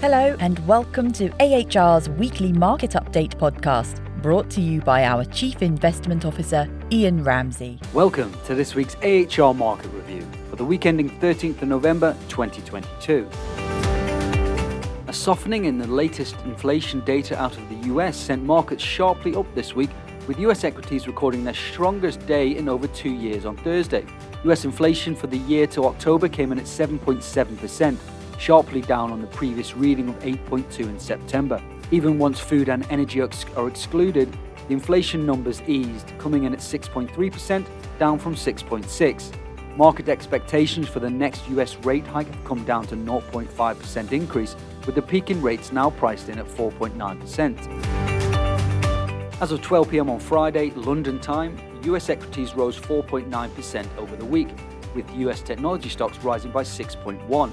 Hello, and welcome to AHR's weekly market update podcast, brought to you by our Chief Investment Officer, Ian Ramsey. Welcome to this week's AHR market review for the week ending 13th of November 2022. A softening in the latest inflation data out of the US sent markets sharply up this week, with US equities recording their strongest day in over two years on Thursday. US inflation for the year to October came in at 7.7%, sharply down on the previous reading of 8.2 in September. Even once food and energy are excluded, the inflation numbers eased, coming in at 6.3%, down from 6.6. Market expectations for the next US rate hike have come down to 0.5% increase, with the peak in rates now priced in at 4.9%. As of 12 pm on Friday, London time, US equities rose 4.9% over the week, with US technology stocks rising by 6.1.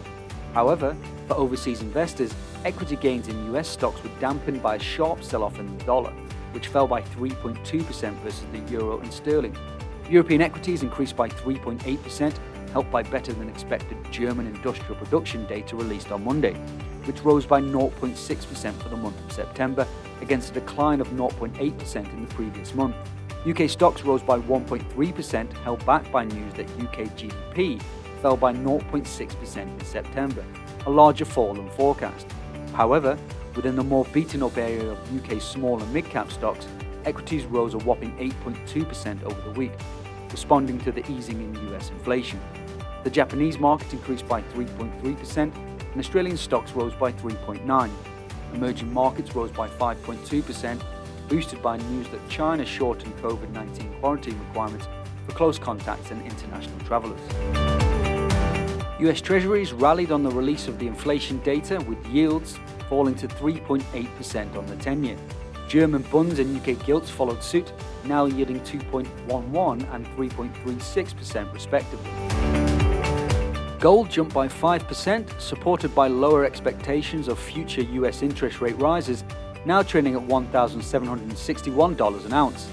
However, for overseas investors, equity gains in US stocks were dampened by a sharp sell off in the dollar, which fell by 3.2% versus the euro and sterling. European equities increased by 3.8%, helped by better than expected German industrial production data released on Monday, which rose by 0.6% for the month of September against a decline of 0.8% in the previous month. UK stocks rose by 1.3%, held back by news that UK GDP fell by 0.6% in September, a larger fall than forecast. However, within the more beaten up area of UK small and mid cap stocks, equities rose a whopping 8.2% over the week, responding to the easing in US inflation. The Japanese market increased by 3.3%, and Australian stocks rose by 3.9%. Emerging markets rose by 5.2%, boosted by news that China shortened COVID 19 quarantine requirements for close contacts and international travellers. US Treasuries rallied on the release of the inflation data, with yields falling to 3.8% on the 10 year. German bonds and UK gilts followed suit, now yielding 2.11 and 3.36% respectively. Gold jumped by 5%, supported by lower expectations of future US interest rate rises, now trading at $1,761 an ounce.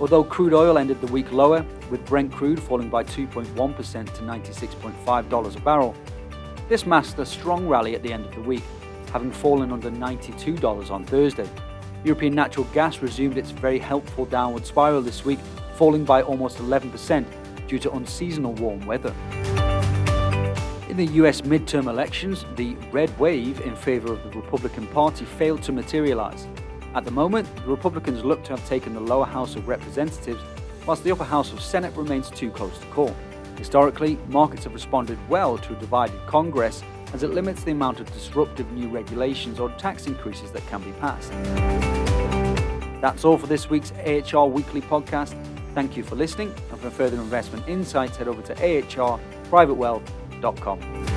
Although crude oil ended the week lower, with Brent crude falling by 2.1% to $96.5 a barrel, this masked a strong rally at the end of the week, having fallen under $92 on Thursday. European natural gas resumed its very helpful downward spiral this week, falling by almost 11% due to unseasonal warm weather. In the US midterm elections, the red wave in favour of the Republican Party failed to materialise, at the moment, the Republicans look to have taken the lower House of Representatives, whilst the upper House of Senate remains too close to call. Historically, markets have responded well to a divided Congress as it limits the amount of disruptive new regulations or tax increases that can be passed. That's all for this week's AHR Weekly podcast. Thank you for listening, and for further investment insights, head over to ahrprivatewealth.com.